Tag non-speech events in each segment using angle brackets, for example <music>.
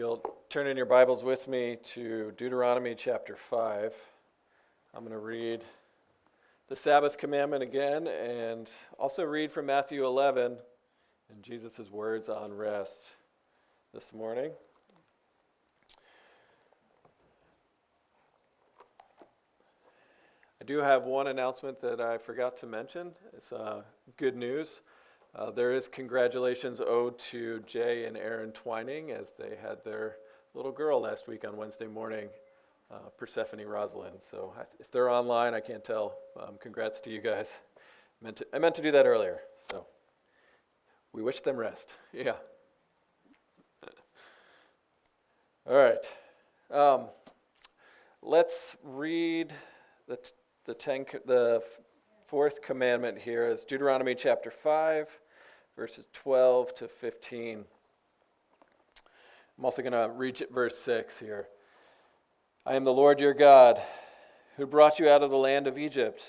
you'll turn in your Bibles with me to Deuteronomy chapter 5, I'm going to read the Sabbath commandment again and also read from Matthew 11 and Jesus' words on rest this morning. I do have one announcement that I forgot to mention. It's uh, good news. Uh, there is congratulations owed to Jay and Aaron Twining as they had their little girl last week on Wednesday morning, uh, Persephone Rosalind. So if they're online, I can't tell. Um, congrats to you guys. I meant, to, I meant to do that earlier. So we wish them rest. <laughs> Yeah. All right. Um, let's read the, t- the, ten, the fourth commandment here is Deuteronomy chapter 5, verses 12 to 15. I'm also going to read at verse 6 here. I am the Lord your God, who brought you out of the land of Egypt,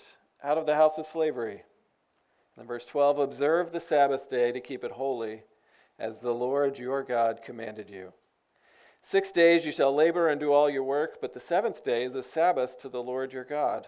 out of the house of slavery. And verse 12 Observe the Sabbath day to keep it holy, as the Lord your God commanded you. Six days you shall labor and do all your work, but the seventh day is a Sabbath to the Lord your God.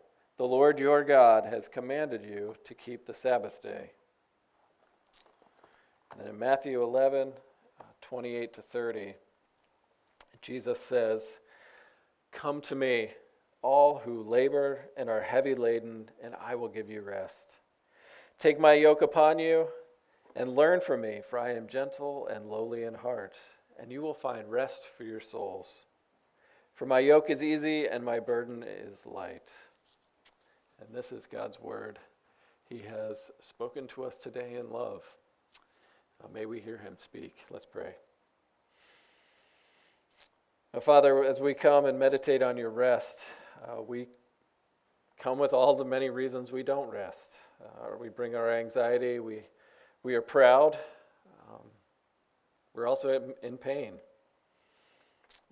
the Lord your God has commanded you to keep the Sabbath day. And in Matthew 11, uh, 28 to 30, Jesus says, Come to me, all who labor and are heavy laden, and I will give you rest. Take my yoke upon you and learn from me, for I am gentle and lowly in heart, and you will find rest for your souls. For my yoke is easy and my burden is light. And this is God's word. He has spoken to us today in love. Uh, may we hear him speak. Let's pray. Now, Father, as we come and meditate on your rest, uh, we come with all the many reasons we don't rest. Uh, we bring our anxiety, we, we are proud, um, we're also in pain.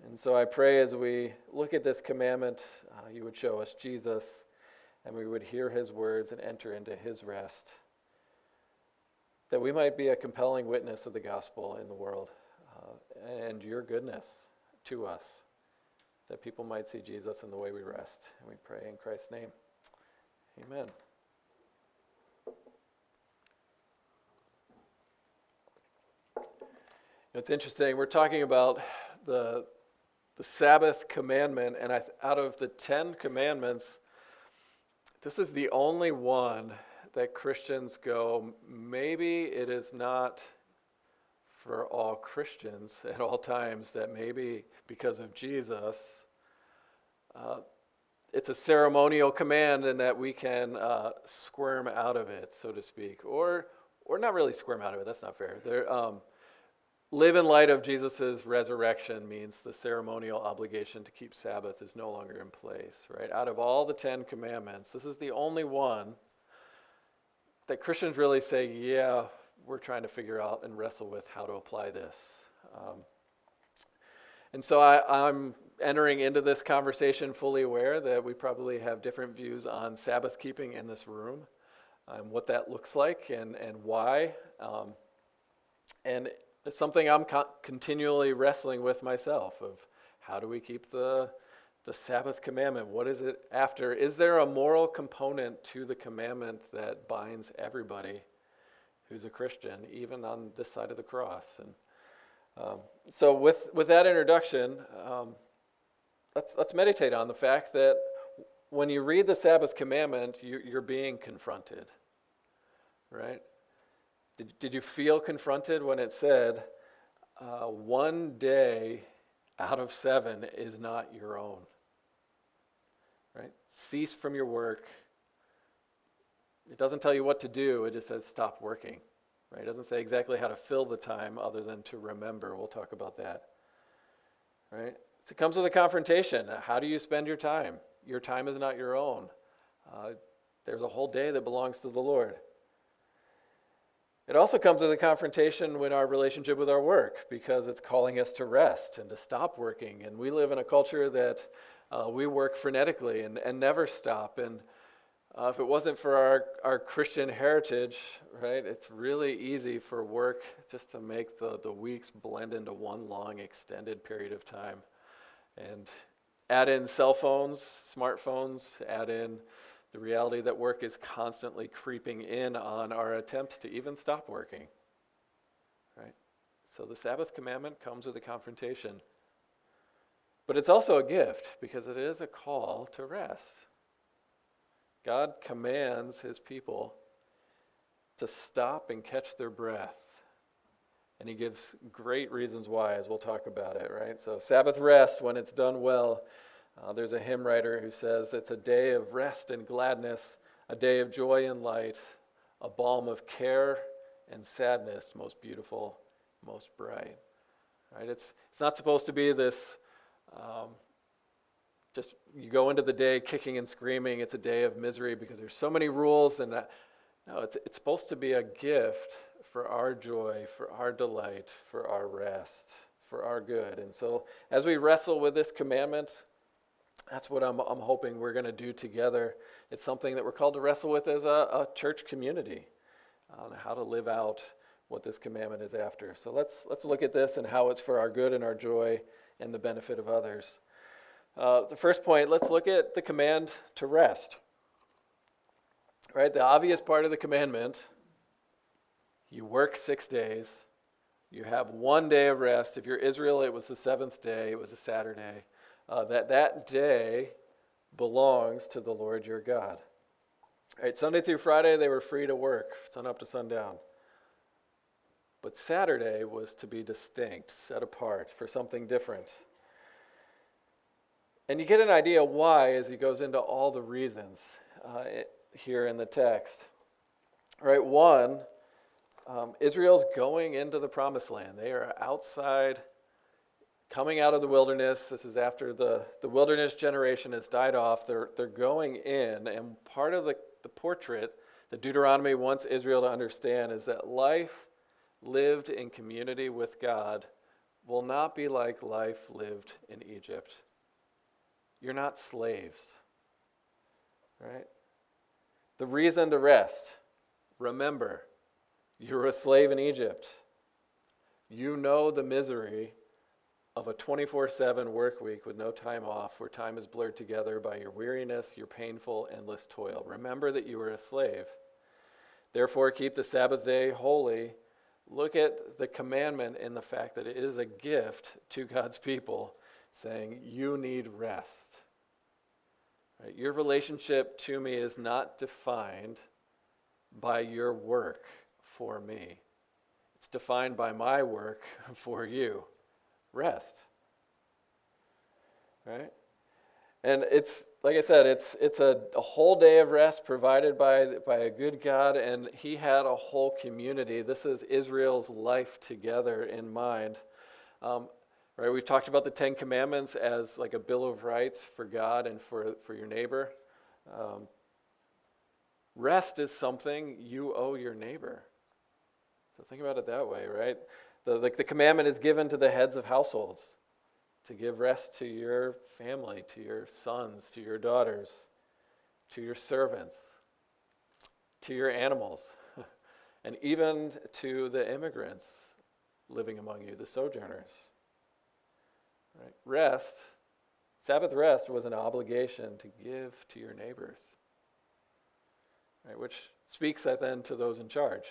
And so I pray as we look at this commandment, uh, you would show us Jesus and we would hear his words and enter into his rest. That we might be a compelling witness of the gospel in the world uh, and your goodness to us. That people might see Jesus in the way we rest. And we pray in Christ's name. Amen. It's interesting. We're talking about the, the Sabbath commandment, and I, out of the Ten Commandments, this is the only one that Christians go, maybe it is not for all Christians <laughs> at all times, that maybe because of Jesus, uh, it's a ceremonial command and that we can uh, squirm out of it, so to speak. Or, or not really squirm out of it, that's not fair. There, um, live in light of Jesus' resurrection means the ceremonial obligation to keep Sabbath is no longer in place, right? Out of all the Ten Commandments, this is the only one that Christians really say, yeah, we're trying to figure out and wrestle with how to apply this. Um, and so I, I'm entering into this conversation fully aware that we probably have different views on Sabbath keeping in this room, and what that looks like, and, and why. Um, and it's something I'm co- continually wrestling with myself of how do we keep the the Sabbath commandment? What is it after? Is there a moral component to the commandment that binds everybody who's a Christian, even on this side of the cross? And um, so, with with that introduction, um, let's let's meditate on the fact that when you read the Sabbath commandment, you, you're being confronted, right? Did, did you feel confronted when it said, uh, one day out of seven is not your own? Right? Cease from your work. It doesn't tell you what to do, it just says stop working. Right? It doesn't say exactly how to fill the time other than to remember. We'll talk about that. right? So it comes with a confrontation. How do you spend your time? Your time is not your own. Uh, there's a whole day that belongs to the Lord. It also comes with a confrontation with our relationship with our work because it's calling us to rest and to stop working. And we live in a culture that uh, we work frenetically and, and never stop. And uh, if it wasn't for our, our Christian heritage, right, it's really easy for work just to make the, the weeks blend into one long extended period of time. And add in cell phones, smartphones, add in the reality that work is constantly creeping in on our attempts to even stop working. Right? So the Sabbath commandment comes with a confrontation. But it's also a gift because it is a call to rest. God commands his people to stop and catch their breath. And he gives great reasons why, as we'll talk about it, right? So, Sabbath rest, when it's done well, uh, there's a hymn writer who says it's a day of rest and gladness, a day of joy and light, a balm of care and sadness, most beautiful, most bright. Right? It's, it's not supposed to be this um, just you go into the day kicking and screaming. It's a day of misery because there's so many rules. And uh, no, it's, it's supposed to be a gift for our joy, for our delight, for our rest, for our good. And so as we wrestle with this commandment, that's what I'm, I'm hoping we're going to do together. It's something that we're called to wrestle with as a, a church community on how to live out what this commandment is after. So let's, let's look at this and how it's for our good and our joy and the benefit of others. Uh, the first point, let's look at the command to rest. Right? The obvious part of the commandment you work six days, you have one day of rest. If you're Israel, it was the seventh day, it was a Saturday uh, that that day belongs to the Lord your God. All right, Sunday through Friday, they were free to work, sun up to sundown. But Saturday was to be distinct, set apart for something different. And you get an idea why as he goes into all the reasons uh, here in the text. All right, one, um, Israel's going into the promised land. They are outside coming out of the wilderness. This is after the, the wilderness generation has died off. They're, they're going in, and part of the, the portrait that Deuteronomy wants Israel to understand is that life lived in community with God will not be like life lived in Egypt. You're not slaves, right? The reason to rest, remember, you were a slave in Egypt. You know the misery of a 24 7 work week with no time off, where time is blurred together by your weariness, your painful, endless toil. Remember that you are a slave. Therefore, keep the Sabbath day holy. Look at the commandment in the fact that it is a gift to God's people, saying, You need rest. Right? Your relationship to me is not defined by your work for me, it's defined by my work <laughs> for you rest. Right? And it's, like I said, it's, it's a, a whole day of rest provided by, by a good God, and He had a whole community. This is Israel's life together in mind. Um, right? We've talked about the Ten Commandments as like a Bill of Rights for God and for, for your neighbor. Um, rest is something you owe your neighbor. So think about it that way, right? The, the, the commandment is given to the heads of households to give rest to your family, to your sons, to your daughters, to your servants, to your animals, <laughs> and even to the immigrants living among you, the sojourners. Right? Rest, Sabbath rest was an obligation to give to your neighbors, right? which speaks then to those in charge.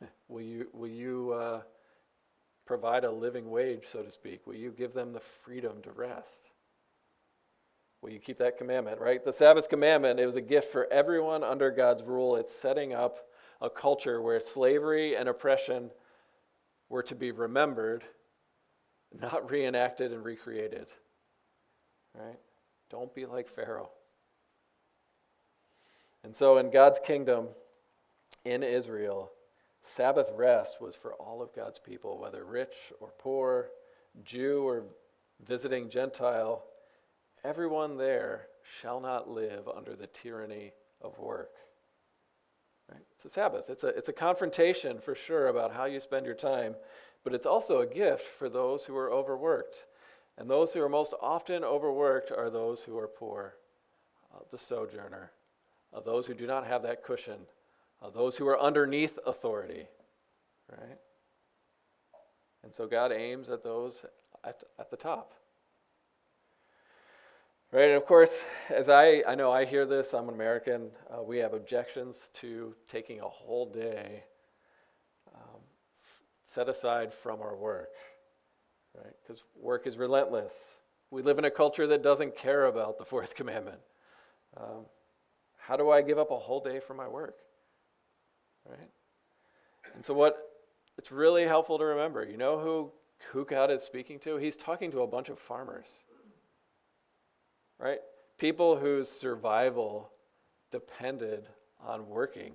<laughs> will you, will you uh, provide a living wage, so to speak? Will you give them the freedom to rest? Will you keep that commandment, right? The Sabbath commandment, it was a gift for everyone under God's rule. It's setting up a culture where slavery and oppression were to be remembered, not reenacted and recreated. Right? Don't be like Pharaoh. And so in God's kingdom, in Israel, Sabbath rest was for all of God's people, whether rich or poor, Jew or visiting Gentile, everyone there shall not live under the tyranny of work. Right? It's a Sabbath. It's a, it's a confrontation for sure about how you spend your time, but it's also a gift for those who are overworked. And those who are most often overworked are those who are poor, uh, the sojourner, uh, those who do not have that cushion, uh, those who are underneath authority. Right? And so God aims at those at, at the top. Right, and of course, as I, I know I hear this, I'm an American, uh, we have objections to taking a whole day um, set aside from our work, right? Because work is relentless. We live in a culture that doesn't care about the fourth <laughs> commandment. Um, how do I give up a whole day for my work? Right? And so, what it's really helpful to remember you know who, who God is speaking to? He's talking to a bunch of farmers right? People whose survival depended on working,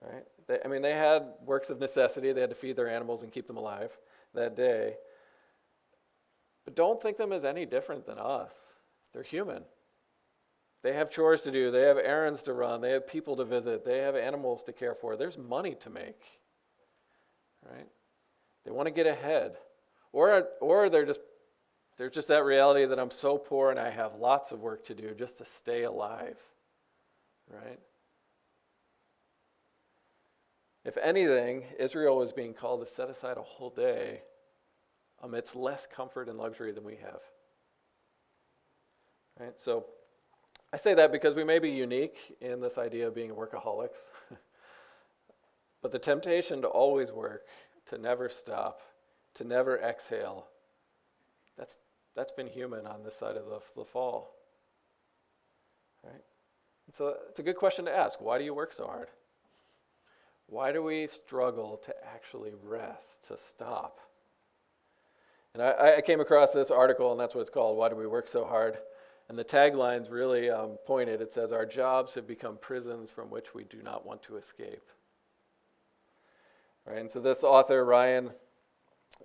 right? They, I mean, they had works of necessity. They had to feed their animals and keep them alive that day. But don't think them as any different than us. They're human. They have chores to do, they have errands to run, they have people to visit, they have animals to care for. There's money to make, right? They want to get ahead. Or, or they're just there's just that reality that I'm so poor and I have lots of work to do just to stay alive, right? If anything, Israel was being called to set aside a whole day amidst less comfort and luxury than we have. Right? So I say that because we may be unique in this idea of being workaholics. <laughs> but the temptation to always work, to never stop, to never exhale, that's that's been human on this side of the, the fall. Right? So it's a good question to ask. Why do you work so hard? Why do we struggle to actually rest, to stop? And I, I came across this article, and that's what it's called Why Do We Work So Hard? And the tagline's really um, pointed. It says, Our jobs have become prisons from which we do not want to escape. Right? And so this author, Ryan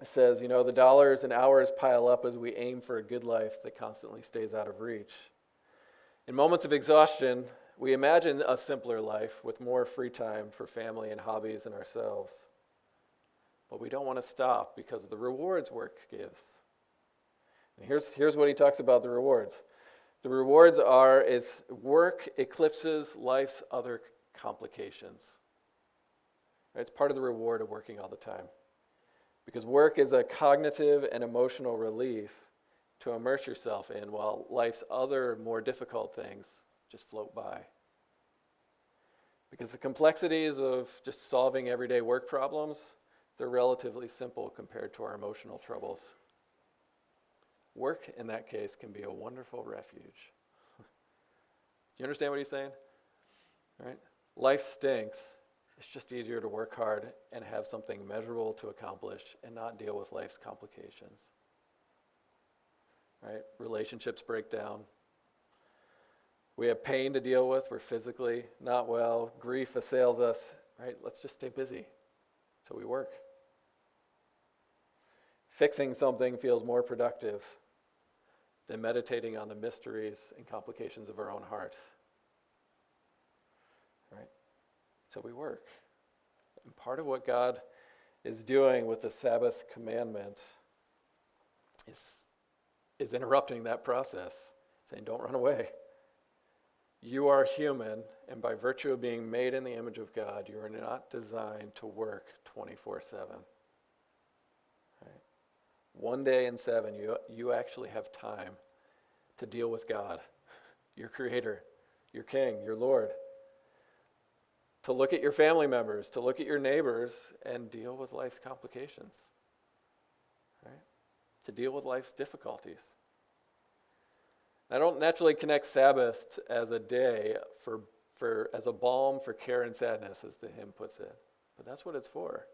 says, you know, the dollars and hours pile up as we aim for a good life that constantly stays out of reach. In moments of exhaustion, we imagine a simpler life with more free time for family and hobbies and ourselves. But we don't want to stop because of the rewards work gives. And here's, here's what he talks about the rewards. The rewards are is work eclipses life's other complications. It's part of the reward of working all the time. Because work is a cognitive and emotional relief to immerse yourself in while life's other more difficult things just float by. Because the complexities of just solving everyday work problems, they're relatively simple compared to our emotional troubles. Work, in that case, can be a wonderful refuge. Do <laughs> you understand what he's saying? Right? Life stinks, it's just easier to work hard and have something measurable to accomplish and not deal with life's complications. Right? Relationships break down. We have pain to deal with. We're physically not well. Grief assails us. Right? Let's just stay busy. So we work. Fixing something feels more productive than meditating on the mysteries and complications of our own heart. Right? So we work. And part of what God is doing with the Sabbath commandment is, is interrupting that process, saying, Don't run away. You are human, and by virtue of being made in the image of God, you are not designed to work 24 7. One day in seven, you, you actually have time to deal with God, <laughs> your Creator, your King, your Lord to look at your family members, to look at your neighbors, and deal with life's complications, right? To deal with life's difficulties. I don't naturally connect Sabbath as a day for, for as a balm for care and sadness, as the hymn puts it, but that's what it's for.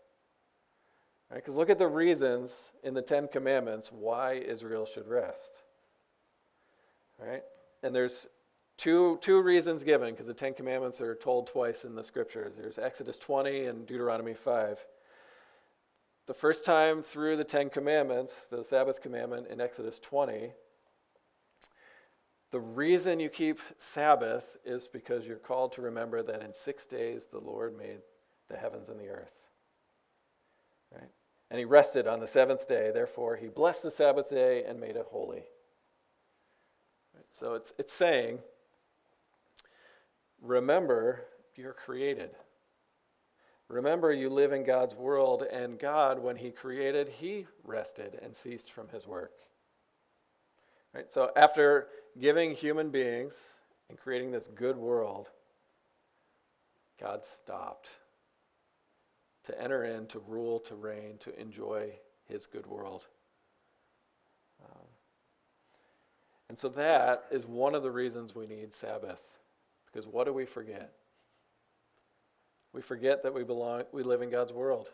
Because right? look at the reasons in the Ten Commandments why Israel should rest. Right? And there's Two, two reasons given, because the Ten Commandments are told twice in the scriptures. There's Exodus 20 and Deuteronomy 5. the first time through the Ten Commandments, the Sabbath commandment in Exodus 20, the reason you keep Sabbath is because you're called to remember that in six days the Lord made the heavens and the earth. And he rested on the seventh day. Therefore, he blessed the Sabbath day and made it holy. So it's, it's saying, remember you're created. Remember, you live in God's world, and God, when He created, He rested and ceased from His work. Right? So, after giving human beings and creating this good world, God stopped to enter in, to rule, to reign, to enjoy His good world. Um, and so, that is one of the reasons we need Sabbath. Because what do we forget? We forget that we belong we live in God's world.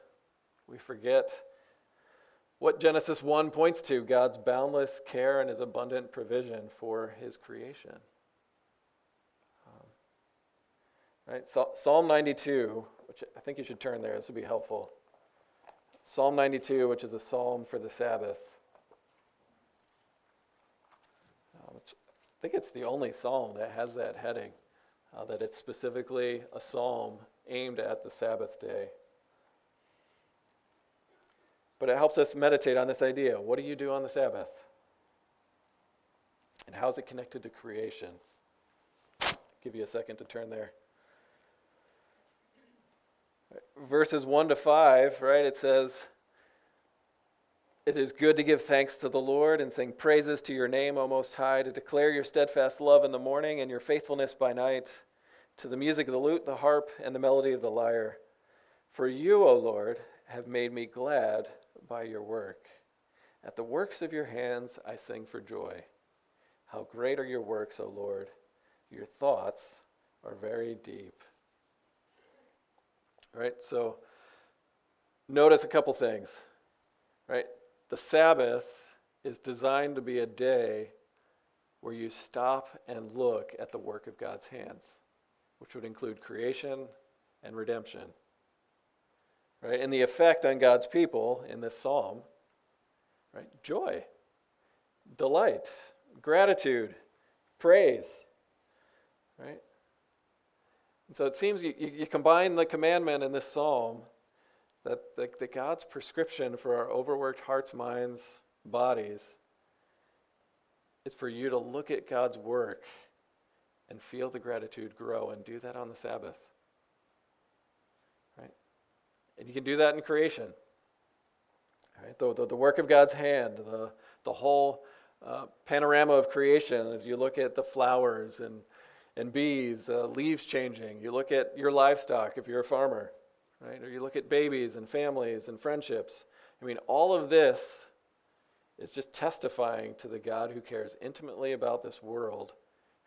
We forget what Genesis 1 points to, God's boundless care and his abundant provision for his creation. Um, right? So, Psalm 92, which I think you should turn there, this would be helpful. Psalm 92, which is a psalm for the Sabbath. Um, I think it's the only psalm that has that heading, uh, that it's specifically a psalm aimed at the Sabbath day. But it helps us meditate on this idea. What do you do on the Sabbath? And how is it connected to creation? I'll give you a second to turn there. Verses 1 to 5, right? It says, It is good to give thanks to the Lord and sing praises to your name, O Most High, to declare your steadfast love in the morning and your faithfulness by night to the music of the lute, the harp, and the melody of the lyre. For you, O Lord, have made me glad by your work. At the works of your hands I sing for joy. How great are your works, O Lord! Your thoughts are very deep. Right? So notice a couple things. Right? The Sabbath is designed to be a day where you stop and look at the work of God's hands which would include creation and redemption. Right? And the effect on God's people in this psalm, right? Joy, delight, gratitude, praise. Right? And so it seems you, you, combine the commandment in this psalm that, that, that God's prescription for our overworked hearts, minds, bodies is for you to look at God's work and feel the gratitude grow and do that on the Sabbath. Right? And you can do that in creation. Right? The, the, the work of God's hand, the, the whole uh, panorama of creation as you look at the flowers and, and bees, uh, leaves changing. You look at your livestock if you're a farmer, right? Or you look at babies and families and friendships. I mean, all of this is just testifying to the God who cares intimately about this world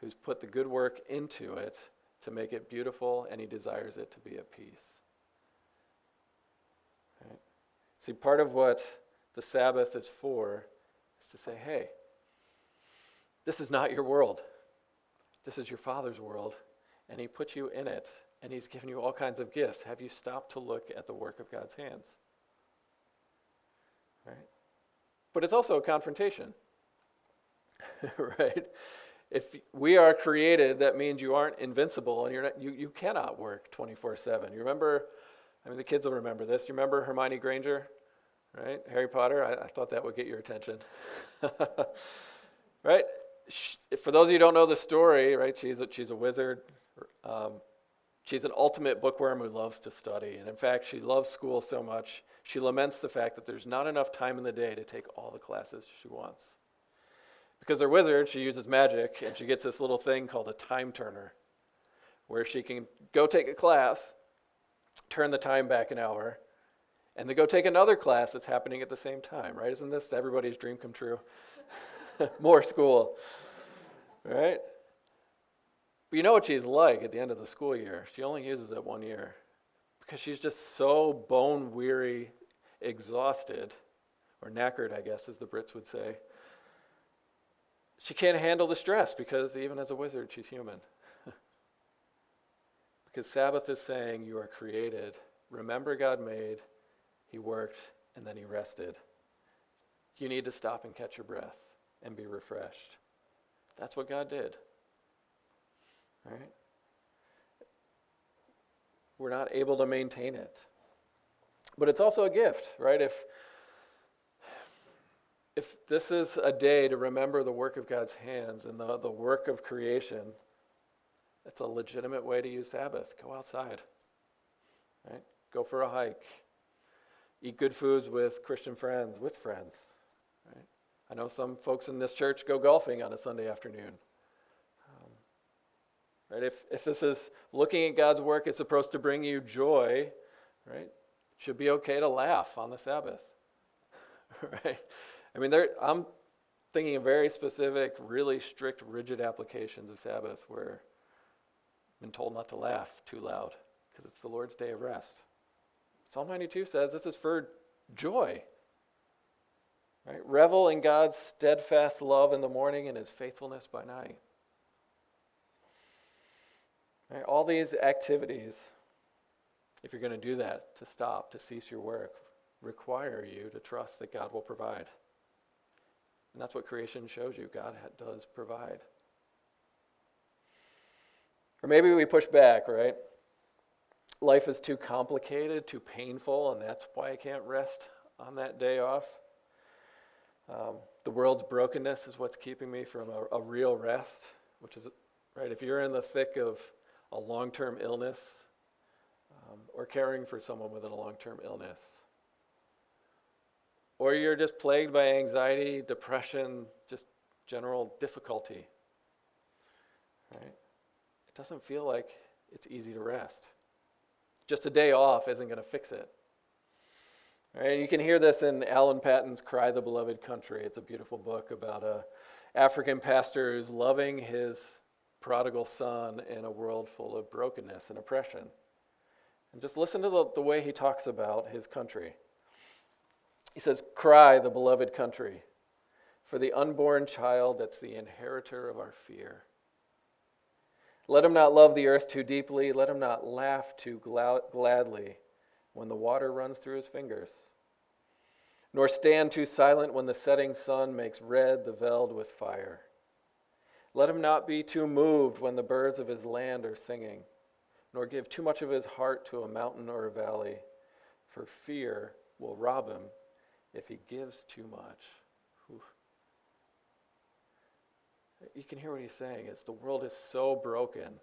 who's put the good work into it to make it beautiful, and he desires it to be at peace. Right? See, part of what the Sabbath is for is to say, hey, this is not your world. This is your Father's world, and He put you in it, and He's given you all kinds of gifts. Have you stopped to look at the work of God's hands? Right? But it's also a confrontation, <laughs> right? if we are created, that means you aren't invincible and you're not, you, you cannot work 24 7. You remember, I mean, the kids will remember this. You remember Hermione Granger, right? Harry Potter? I, I thought that would get your attention. <laughs> right? She, for those of you who don't know the story, right, she's a, she's a wizard. Um, she's an ultimate bookworm who loves to study. And in fact, she loves school so much, she laments the fact that there's not enough time in the day to take all the classes she wants. Because they're wizards, she uses magic, and she gets this little thing called a time turner, where she can go take a class, turn the time back an hour, and then go take another class that's happening at the same time, right? Isn't this everybody's dream come true? <laughs> More school, right? But you know what she's like at the end of the school year? She only uses it one year because she's just so bone weary, exhausted, or knackered, I guess, as the Brits would say she can't handle the stress because even as a wizard, she's human. <laughs> because Sabbath is saying you are created. Remember, God made, He worked, and then he rested. You need to stop and catch your breath and be refreshed. That's what God did. Right? We're not able to maintain it. But it's also a gift, right? If if this is a day to remember the work of God's hands and the, the work of creation, it's a legitimate way to use Sabbath. Go outside. Right? Go for a hike. Eat good foods with Christian friends, with friends. I know some folks in this church go golfing on a Sunday afternoon. Um, right? If, if this is looking at God's work, it's supposed to bring you joy, right? It should be okay to laugh on the Sabbath. <laughs> right? I mean, there, I'm thinking of very specific, really strict, rigid applications of Sabbath where I've been told not to laugh too loud because it's the Lord's day of rest. Psalm 92 says this is for joy. Right? Revel in God's steadfast love in the morning and his faithfulness by night. Right? All these activities, if you're going to do that, to stop, to cease your work, require you to trust that God will provide. And that's what creation shows you. God does provide. Or maybe we push back, right? Life is too complicated, too painful, and that's why I can't rest on that day off. Um, the world's brokenness is what's keeping me from a, a real rest, which is, right, if you're in the thick of a long term illness um, or caring for someone with a long term illness, or you're just plagued by anxiety, depression, just general difficulty. Right? It doesn't feel like it's easy to rest. Just a day off isn't going to fix it. Right? You can hear this in Alan Paton's Cry the Beloved Country. It's a beautiful book about a African pastor who's loving his prodigal son in a world full of brokenness and oppression. And just listen to the, the way he talks about his country. He says, Cry, the beloved country, for the unborn child that's the inheritor of our fear. Let him not love the earth too deeply. Let him not laugh too gladly when the water runs through his fingers. Nor stand too silent when the setting sun makes red the veld with fire. Let him not be too moved when the birds of his land are singing, nor give too much of his heart to a mountain or a valley, for fear will rob him if he gives too much. Whew. You can hear what he's saying is the world is so broken.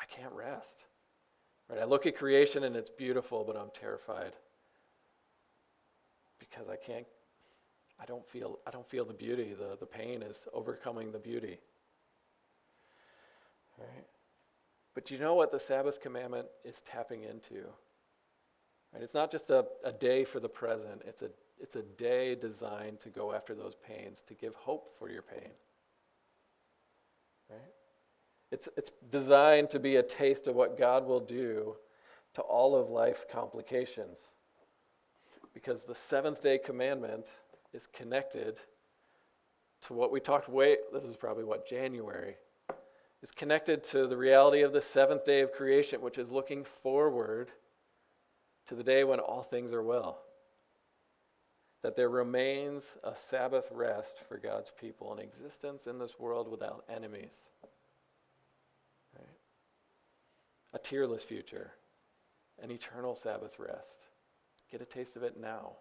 I can't rest. Right? I look at creation and it's beautiful, but I'm terrified. Because I can't I don't feel I don't feel the beauty. The the pain is overcoming the beauty. Right? But you know what the Sabbath commandment is tapping into? Right? It's not just a, a day for the present, it's a, it's a day designed to go after those pains, to give hope for your pain. Right? It's, it's designed to be a taste of what God will do to all of life's complications. Because the seventh day commandment is connected to what we talked way, this is probably what, January, is connected to the reality of the seventh day of creation, which is looking forward to the day when all things are well. That there remains a Sabbath rest for God's people, an existence in this world without enemies. Right? A tearless future, an eternal Sabbath rest. Get a taste of it now.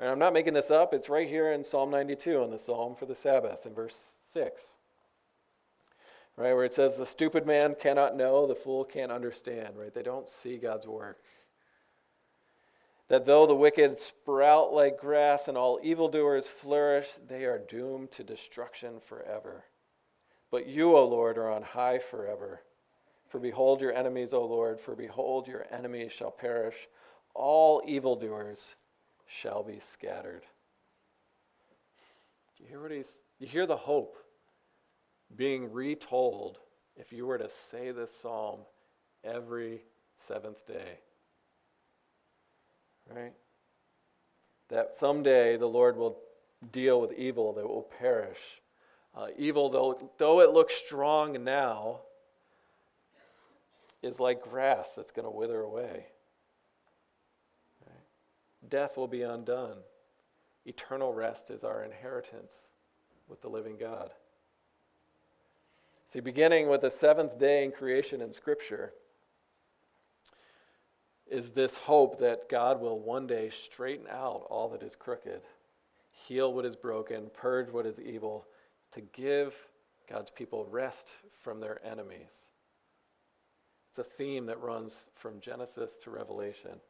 And I'm not making this up, it's right here in Psalm 92 in the Psalm for the Sabbath in verse 6 right? Where it says, the stupid man cannot know, the fool can't understand, right? They don't see God's work. That though the wicked sprout like grass and all evildoers flourish, they are doomed to destruction forever. But you, O Lord, are on high forever. For behold your enemies, O Lord, for behold your enemies shall perish. All evildoers shall be scattered. Do you hear what he's you hear the hope being retold if you were to say this psalm every seventh day. Right? That someday the Lord will deal with evil that will perish. Uh, evil, though, though it looks strong now, is like grass that's going to wither away. death will be undone. Eternal rest is our inheritance with the living God. See, beginning with the seventh day in creation in Scripture, is this hope that God will one day straighten out all that is crooked, heal what is broken, purge what is evil, to give God's people rest from their enemies. It's a theme that runs from Genesis to Revelation.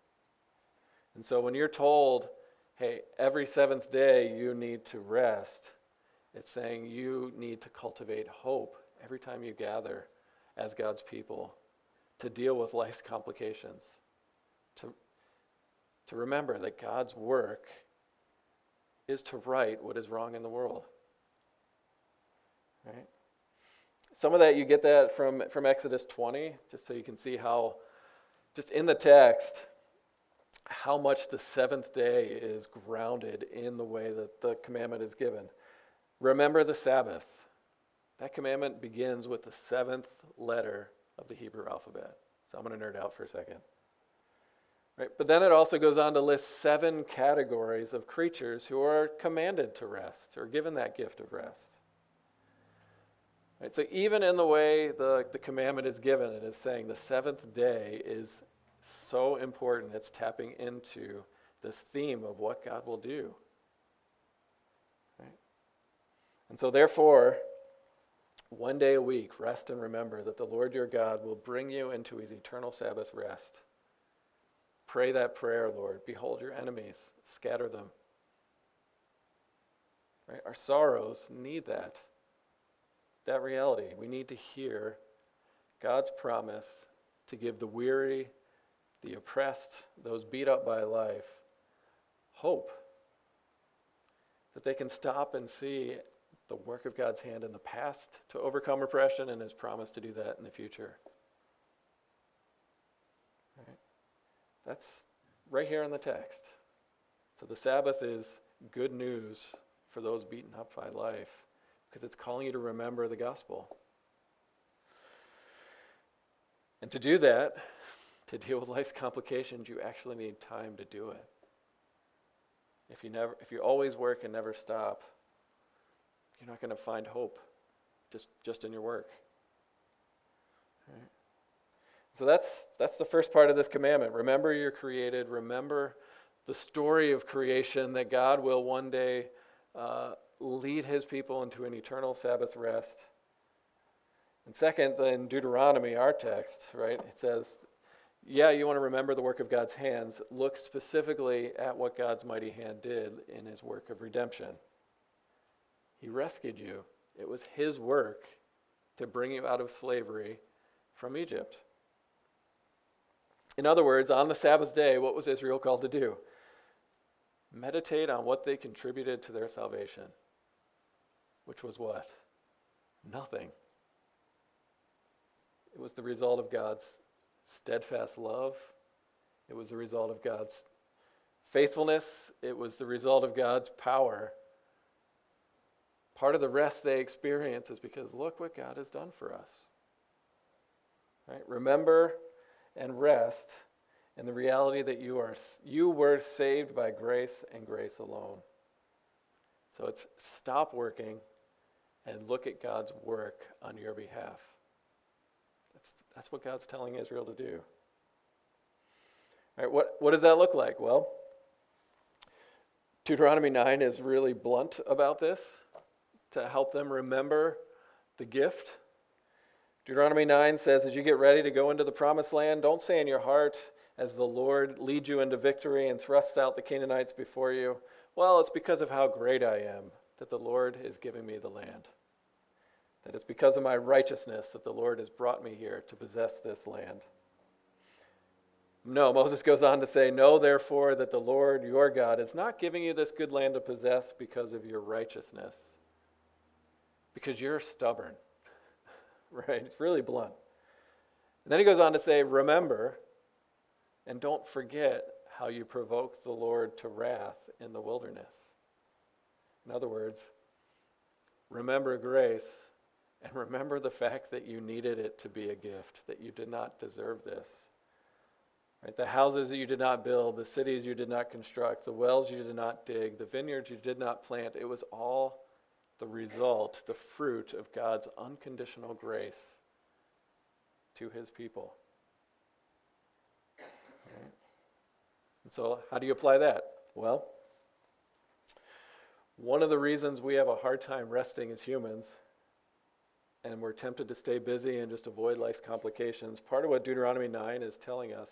And so when you're told, hey, every seventh day you need to rest, it's saying you need to cultivate hope every time you gather as God's people to deal with life's complications, to, to remember that God's work is to right what is wrong in the world. Right? Some of that you get that from, from Exodus 20, just so you can see how, just in the text, how much the seventh day is grounded in the way that the commandment is given. Remember the Sabbath. That commandment begins with the seventh letter of the Hebrew alphabet. So I'm going to nerd out for a second. Right? But then it also goes on to list seven categories of creatures who are commanded to rest or given that gift of rest. Right? So even in the way the, the commandment is given, it is saying the seventh day is so important. It's tapping into this theme of what God will do. Right? And so therefore, one day a week, rest and remember that the Lord your God will bring you into his eternal Sabbath rest. Pray that prayer, Lord. Behold your enemies, scatter them. Right? Our sorrows need that. That reality. We need to hear God's promise to give the weary, the oppressed, those beat up by life, hope. That they can stop and see the work of God's hand in the past to overcome oppression and his promise to do that in the future. Right? That's right here in the text. So the Sabbath is good news for those beaten up by life because it's calling you to remember the gospel. And to do that, to deal with life's complications, you actually need time to do it. If you never if you always work and never stop, you're not going to find hope just, just in your work. Right? So that's, that's the first part of this commandment. Remember you're created. Remember the story of creation that God will one day uh, lead his people into an eternal Sabbath rest. And second, in Deuteronomy, our text, right, it says, yeah, you want to remember the work of God's hands. Look specifically at what God's mighty hand did in his work of redemption. He rescued you. It was His work to bring you out of slavery from Egypt. In other words, on the Sabbath day, what was Israel called to do? Meditate on what they contributed to their salvation. Which was what? Nothing. It was the result of God's steadfast love. It was the result of God's faithfulness. It was the result of God's power Part of the rest they experience is because look what God has done for us. Right? Remember and rest in the reality that you are you were saved by grace and grace alone. So it's stop working and look at God's work on your behalf. That's, that's what God's telling Israel to do. All right, what, what does that look like? Well, Deuteronomy 9 is really blunt about this to help them remember the gift. Deuteronomy 9 says, As you get ready to go into the promised land, don't say in your heart, as the Lord leads you into victory and thrusts out the Canaanites before you, Well, it's because of how great I am that the Lord is giving me the land. That it's because of my righteousness that the Lord has brought me here to possess this land. No, Moses goes on to say, Know therefore that the Lord your God is not giving you this good land to possess because of your righteousness because you're stubborn. <laughs> right? It's really blunt. And then he goes on to say, Remember and don't forget how you provoked the Lord to wrath in the wilderness. In other words, remember grace and remember the fact that you needed it to be a gift, that you did not deserve this. Right? The houses that you did not build, the cities you did not construct, the wells you did not dig, the vineyards you did not plant, it was all the result, the fruit of God's unconditional grace to his people. And so, how do you apply that? Well, one of the reasons we have a hard time resting as humans and we're tempted to stay busy and just avoid life's complications, part of what Deuteronomy 9 is telling us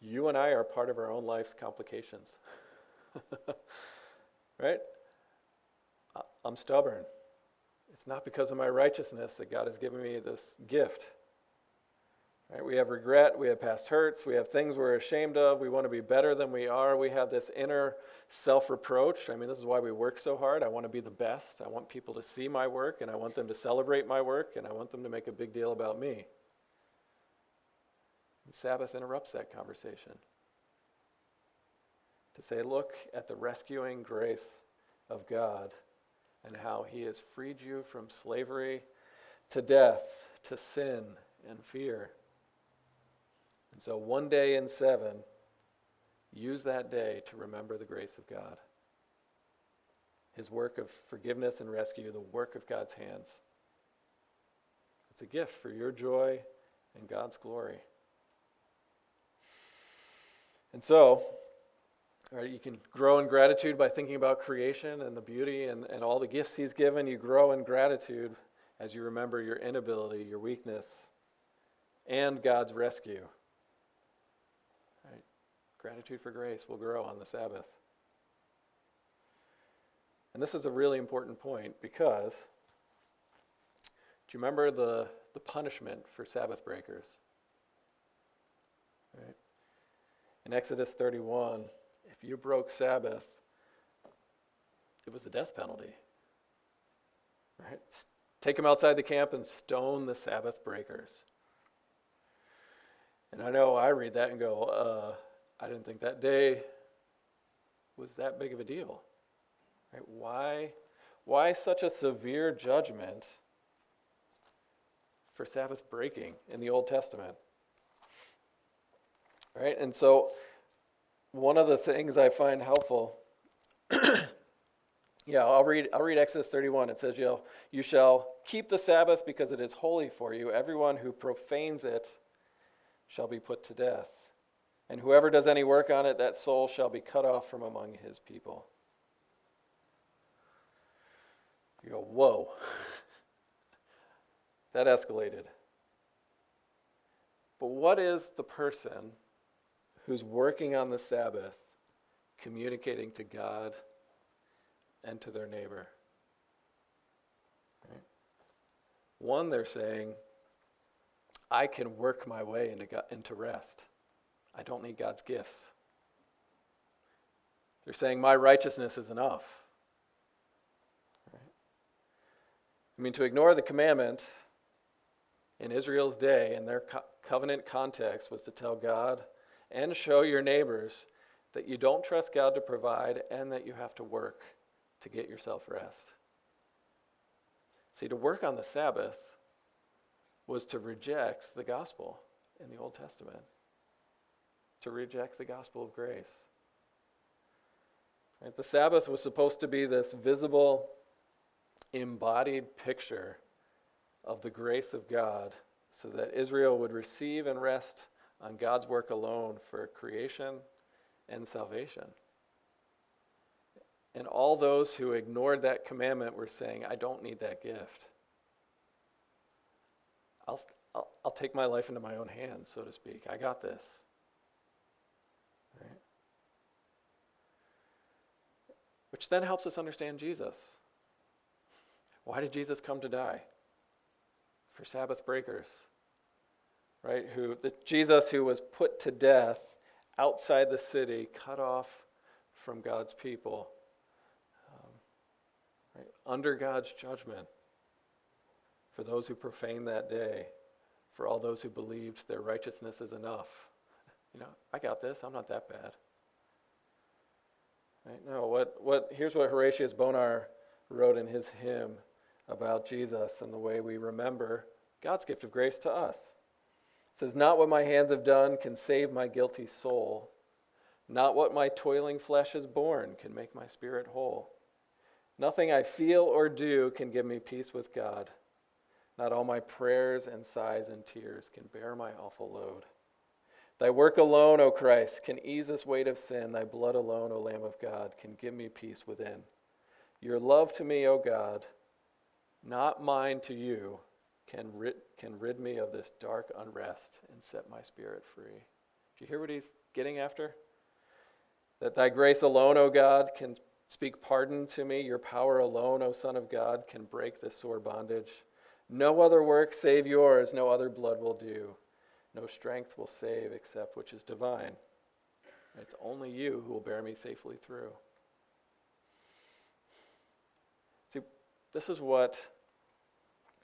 you and I are part of our own life's complications. <laughs> right? I'm stubborn. It's not because of my righteousness that God has given me this gift. Right? We have regret, we have past hurts, we have things we're ashamed of, we want to be better than we are. We have this inner self reproach. I mean, this is why we work so hard. I want to be the best. I want people to see my work, and I want them to celebrate my work, and I want them to make a big deal about me. And Sabbath interrupts that conversation. To say, look at the rescuing grace of God and how he has freed you from slavery to death, to sin and fear. And so, one day in seven, use that day to remember the grace of God. His work of forgiveness and rescue, the work of God's hands. It's a gift for your joy and God's glory. And so? You can grow in gratitude by thinking about creation and the beauty and, and all the gifts He's given. You grow in gratitude as you remember your inability, your weakness, and God's rescue. Gratitude for grace will grow on the Sabbath. And this is a really important point because do you remember the, the punishment for Sabbath breakers? Right? In Exodus 31, if you broke Sabbath, it was a death penalty. Right? Take them outside the camp and stone the Sabbath breakers. And I know I read that and go, uh, I didn't think that day was that big of a deal. Right? Why, why such a severe judgment for Sabbath breaking in the Old Testament? Right? And so one of the things I find helpful, <clears throat> yeah, I'll read, I'll read Exodus 31. It says, you, know, you shall keep the Sabbath because it is holy for you. Everyone who profanes it shall be put to death. And whoever does any work on it, that soul shall be cut off from among his people. You go, whoa. <laughs> that escalated. But what is the person who's working on the Sabbath, communicating to God and to their neighbor. Right? One, they're saying, I can work my way into, into rest. I don't need God's gifts. They're saying, My righteousness is enough. Right? I mean, to ignore the commandment in Israel's day, in their co- covenant context, was to tell God, and show your neighbors that you don't trust God to provide and that you have to work to get yourself rest. See, to work on the Sabbath was to reject the gospel in the Old Testament, to reject the gospel of grace. Right? The Sabbath was supposed to be this visible, embodied picture of the grace of God so that Israel would receive and rest on God's work alone for creation and salvation. And all those who ignored that commandment were saying, I don't need that gift. I'll, I'll, I'll take my life into my own hands, so to speak. I got this. Which then helps us understand Jesus. Why did Jesus come to die? For Sabbath breakers right? Who the Jesus who was put to death outside the city, cut off from God's people, um, right? under God's judgment for those who profane that day, for all those who believed their righteousness is enough. You know, I got this. I'm not that bad. Right? No, what, what, here's what Horatius Bonar wrote in his hymn about Jesus and the way we remember God's gift of grace to us. It says, Not what my hands have done can save my guilty soul. Not what my toiling flesh has borne can make my spirit whole. Nothing I feel or do can give me peace with God. Not all my prayers and sighs and tears can bear my awful load. Thy work alone, O Christ, can ease this weight of sin. Thy blood alone, O Lamb of God, can give me peace within. Your love to me, O God, not mine to you, can rid, can rid me of this dark unrest and set my spirit free. Do you hear what he's getting after? That thy grace alone, O God, can speak pardon to me. Your power alone, O Son of God, can break this sore bondage. No other work save yours, no other blood will do. No strength will save except which is divine. It's only you who will bear me safely through. See, this is what,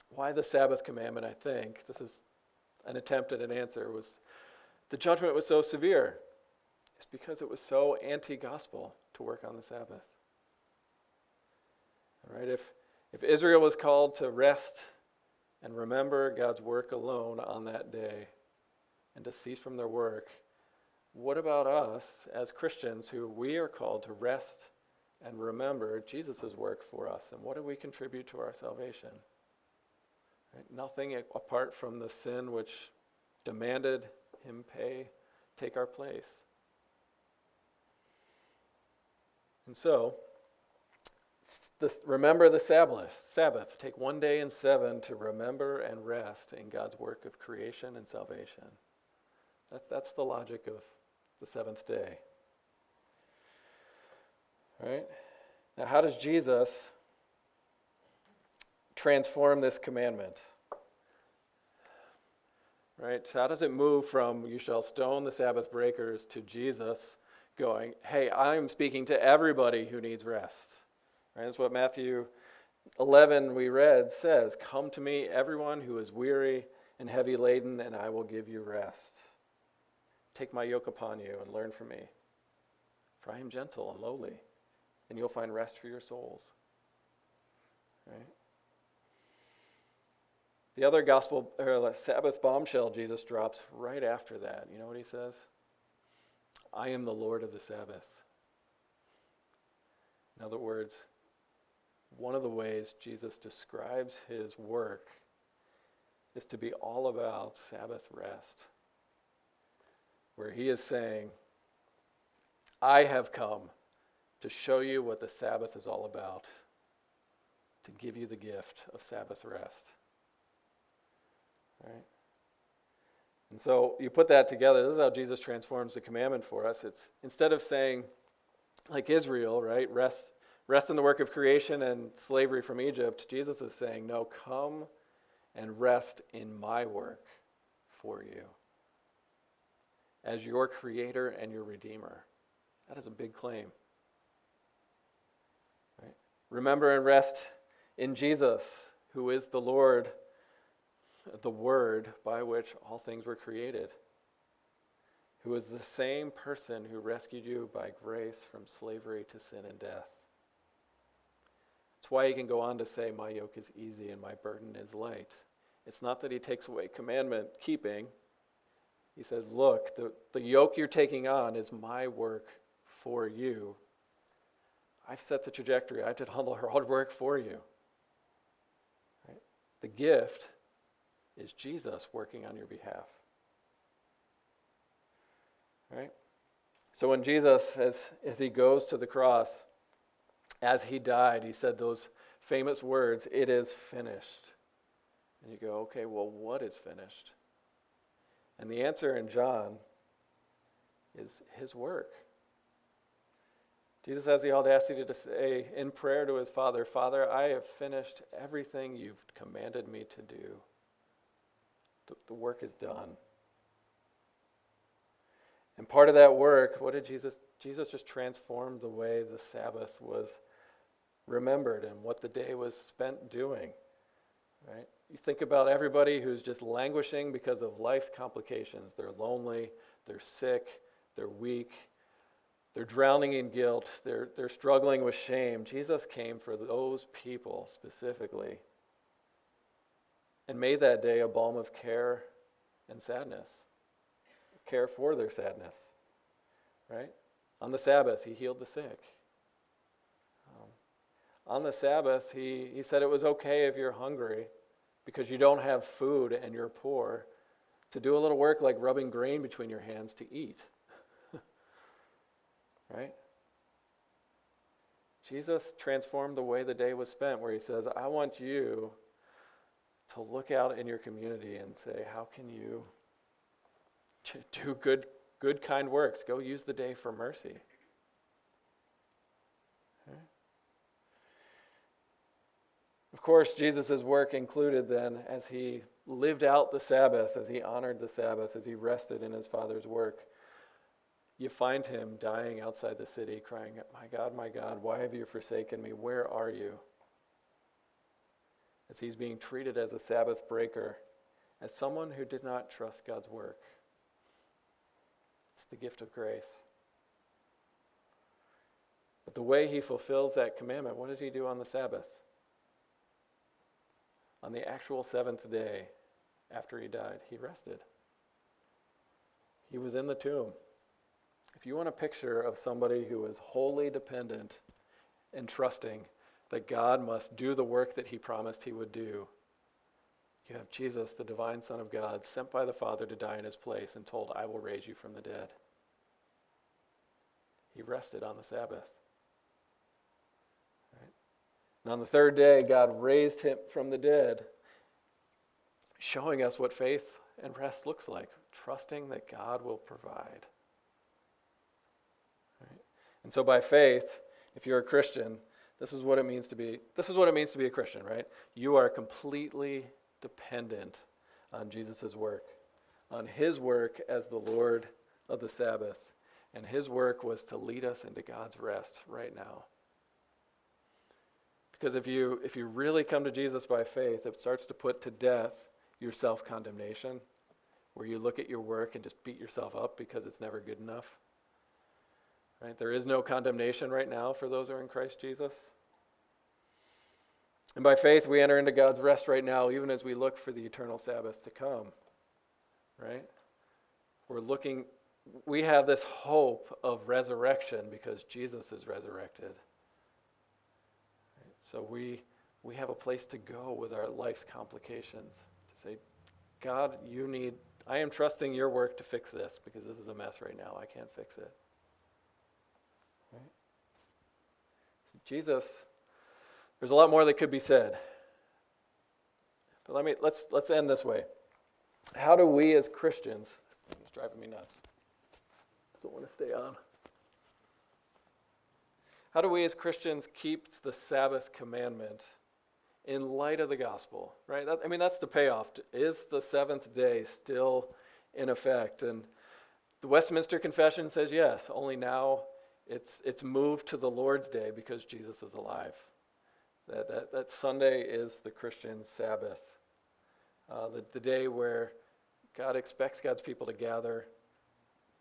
why the Sabbath commandment, I think, this is an attempt at an answer, was the judgment was so severe. It's because it was so anti gospel to work on the Sabbath. All right, if, if Israel was called to rest and remember God's work alone on that day, and to cease from their work, what about us as Christians who we are called to rest and remember Jesus' work for us? And what do we contribute to our salvation? Right? Nothing apart from the sin which demanded him pay, take our place. And so, this, remember the Sabbath. Sabbath. Take one day in seven to remember and rest in God's work of creation and salvation. That, that's the logic of the seventh day. Right? Now, how does Jesus transform this commandment? Right? How does it move from you shall stone the Sabbath breakers to Jesus going, hey, I'm speaking to everybody who needs rest? Right? That's what Matthew 11 we read says Come to me, everyone who is weary and heavy laden, and I will give you rest. Take my yoke upon you and learn from me. For I am gentle and lowly, and you'll find rest for your souls. Right? The other gospel or Sabbath bombshell Jesus drops right after that. You know what he says? I am the Lord of the Sabbath. In other words, one of the ways Jesus describes his work is to be all about Sabbath rest where he is saying, I have come to show you what the Sabbath is all about, to give you the gift of Sabbath rest. Right? And so you put that together. This is how Jesus transforms the commandment for us. It's instead of saying, like Israel, right, rest, rest in the work of creation and slavery from Egypt, Jesus is saying, no, come and rest in my work for you as your creator and your redeemer. That is a big claim. Right? Remember and rest in Jesus, who is the Lord, the Word by which all things were created, who is the same person who rescued you by grace from slavery to sin and death. That's why he can go on to say, My yoke is easy and my burden is light. It's not that he takes away commandment keeping, he says, Look, the, the yoke you're taking on is my work for you. I've set the trajectory. I did all the hard work for you. Right? The gift is Jesus working on your behalf. Right? So when Jesus, as, as he goes to the cross, as he died, he said those famous words, It is finished. And you go, okay, well, what is finished? And the answer in John is his work. Jesus has the audacity to say in prayer to his Father, Father, I have finished everything you've commanded me to do. The, the work is done. And part of that work, what did Jesus? Jesus just transformed the way the Sabbath was remembered and what the day was spent doing. Right? You think about everybody who's just languishing because of life's complications. They're lonely, they're sick, they're weak, they're drowning in guilt, they're, they're struggling with shame. Jesus came for those people specifically and made that day a balm of care and sadness, care for their sadness, right? On the Sabbath, he healed the sick. On the Sabbath, he, he said it was okay if you're hungry because you don't have food and you're poor to do a little work like rubbing grain between your hands to eat. <laughs> right? Jesus transformed the way the day was spent, where he says, I want you to look out in your community and say, How can you <laughs> do good, good, kind works? Go use the day for mercy. Of course, Jesus' work included then as he lived out the Sabbath, as he honored the Sabbath, as he rested in his Father's work. You find him dying outside the city, crying, My God, my God, why have you forsaken me? Where are you? As he's being treated as a Sabbath breaker, as someone who did not trust God's work. It's the gift of grace. But the way he fulfills that commandment, what did he do on the Sabbath? On the actual seventh day after he died, he rested. He was in the tomb. If you want a picture of somebody who is wholly dependent and trusting that God must do the work that he promised he would do, you have Jesus, the divine Son of God, sent by the Father to die in his place and told, I will raise you from the dead. He rested on the Sabbath. And on the third day, God raised him from the dead, showing us what faith and rest looks like, trusting that God will provide. Right? And so by faith, if you're a Christian, this is what it means to be this is what it means to be a Christian, right? You are completely dependent on Jesus' work, on his work as the Lord of the Sabbath. And his work was to lead us into God's rest right now. Because if you if you really come to Jesus by faith, it starts to put to death your self-condemnation, where you look at your work and just beat yourself up because it's never good enough. Right? There is no condemnation right now for those who are in Christ Jesus. And by faith, we enter into God's rest right now, even as we look for the eternal Sabbath to come. Right? We're looking, we have this hope of resurrection because Jesus is resurrected. So we, we have a place to go with our life's complications to say, God, you need, I am trusting your work to fix this because this is a mess right now. I can't fix it. Right? Jesus, there's a lot more that could be said. But let me let's let's end this way. How do we as Christians it's driving me nuts. I don't want to stay on. How do we as Christians keep the Sabbath commandment in light of the gospel? Right? That, I mean, that's the payoff. Is the seventh day still in effect? And the Westminster Confession says yes. Only now it's, it's moved to the Lord's Day because Jesus is alive. That, that, that Sunday is the Christian Sabbath, uh, the, the day where God expects God's people to gather,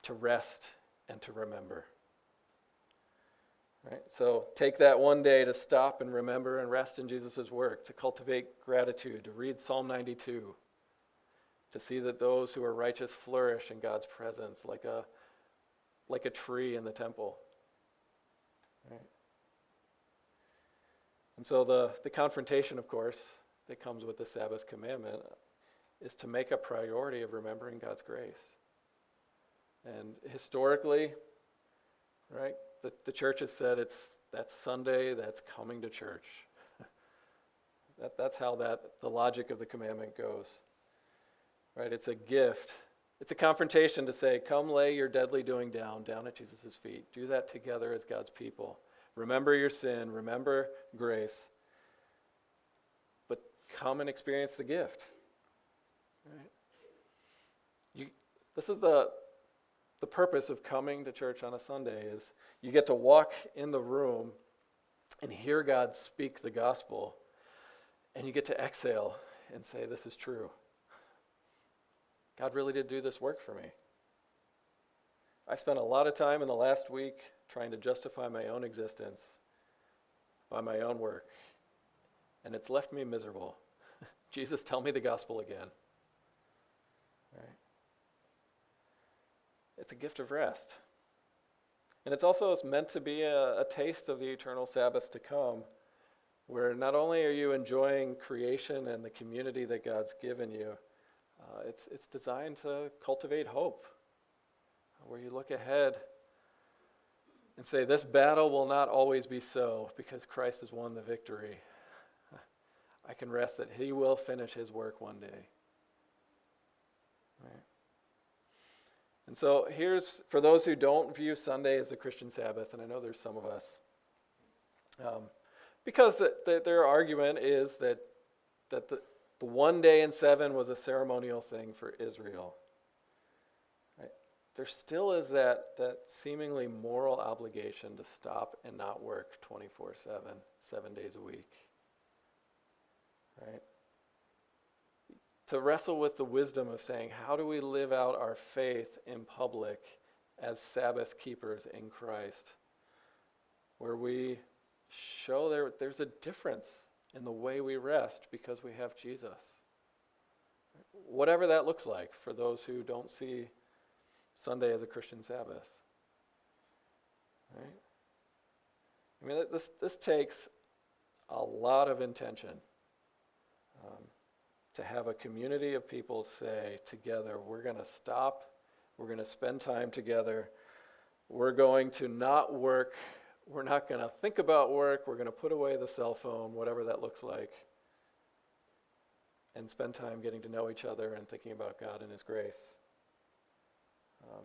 to rest, and to remember. Right? So take that one day to stop and remember and rest in Jesus' work, to cultivate gratitude, to read Psalm 92, to see that those who are righteous flourish in God's presence like a, like a tree in the temple. Right? And so the, the confrontation, of course, that comes with the Sabbath commandment is to make a priority of remembering God's grace. And historically, right, the, the church has said it's that Sunday, that's coming to church. <laughs> that, that's how that the logic of the commandment goes. Right? It's a gift. It's a confrontation to say, come lay your deadly doing down, down at Jesus' feet. Do that together as God's people. Remember your sin, remember grace, but come and experience the gift. Right? You, this is the, the purpose of coming to church on a Sunday is you get to walk in the room and hear God speak the gospel, and you get to exhale and say, This is true. God really did do this work for me. I spent a lot of time in the last week trying to justify my own existence by my own work, and it's left me miserable. <laughs> Jesus, tell me the gospel again. It's a gift of rest. And it's also meant to be a, a taste of the eternal Sabbath to come, where not only are you enjoying creation and the community that God's given you, uh, it's, it's designed to cultivate hope, where you look ahead and say, This battle will not always be so because Christ has won the victory. <laughs> I can rest that He will finish His work one day. And so here's, for those who don't view Sunday as a Christian Sabbath, and I know there's some of us, um, because the, the, their argument is that, that the, the one day in seven was a ceremonial thing for Israel. Right? There still is that, that seemingly moral obligation to stop and not work 24 7, seven days a week. Right? To wrestle with the wisdom of saying, how do we live out our faith in public as Sabbath keepers in Christ? Where we show there, there's a difference in the way we rest because we have Jesus. Whatever that looks like for those who don't see Sunday as a Christian Sabbath. Right? I mean, this, this takes a lot of intention um, to have a community of people say together, we're going to stop, we're going to spend time together, we're going to not work we're not going to think about work. We're going to put away the cell phone, whatever that looks like, and spend time getting to know each other and thinking about God and His grace. Um,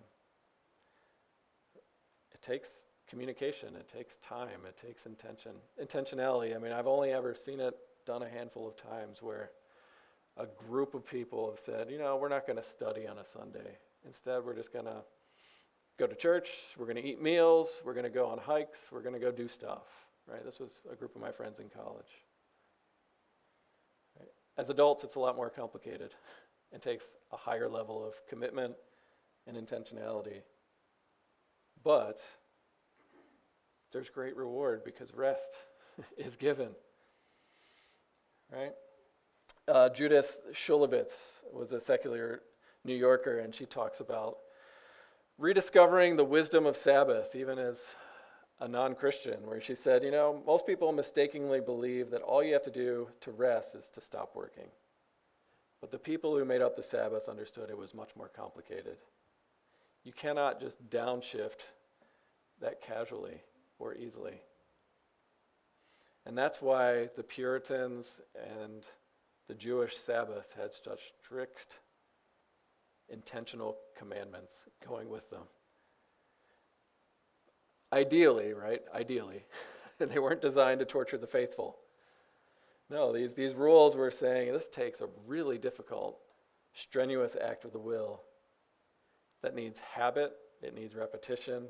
it takes communication. It takes time. It takes intention, intentionality. I mean, I've only ever seen it done a handful of times where a group of people have said, you know, we're not going to study on a Sunday. Instead, we're just going to go to church, we're going to eat meals, we're going to go on hikes, we're going to go do stuff. Right? This was a group of my friends in college. Right? As adults, it's a lot more complicated. It takes a higher level of commitment and intentionality. But there's great reward because rest <laughs> is given. Right? Uh, Judith Shulevitz was a secular New Yorker, and she talks about rediscovering the wisdom of Sabbath, even as a non Christian, where she said, You know, most people mistakenly believe that all you have to do to rest is to stop working. But the people who made up the Sabbath understood it was much more complicated. You cannot just downshift that casually or easily. And that's why the Puritans and the Jewish Sabbath had such strict intentional commandments going with them. Ideally, right? Ideally. <laughs> they weren't designed to torture the faithful. No, these, these rules were saying this takes a really difficult, strenuous act of the will that needs habit, it needs repetition,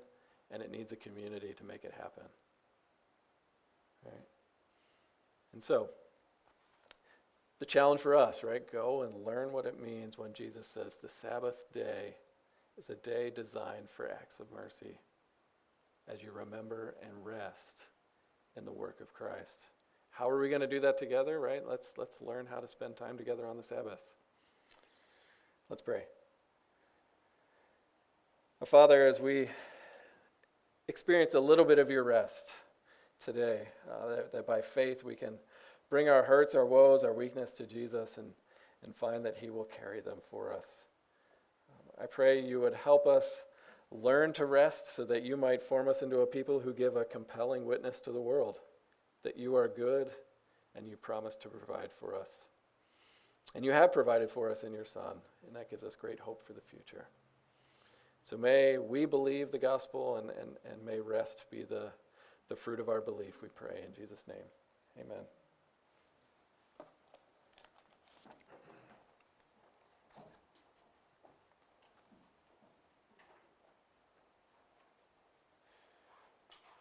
and it needs a community to make it happen. Right? And so, the challenge for us, right? Go and learn what it means when Jesus says the Sabbath day is a day designed for acts of mercy as you remember and rest in the work of Christ. How are we going to do that together, right? Let's, let's learn how to spend time together on the Sabbath. Let's pray. Father, as we experience a little bit of your rest today, uh, that, that by faith we can bring our hurts, our woes, our weakness to Jesus and, and find that He will carry them for us. Um, I pray you would help us learn to rest so that you might form us into a people who give a compelling witness to the world that you are good and you promise to provide for us. And you have provided for us in your Son, and that gives us great hope for the future. So may we believe the gospel and, and, and may rest be the, the fruit of our belief, we pray. In Jesus' name, amen.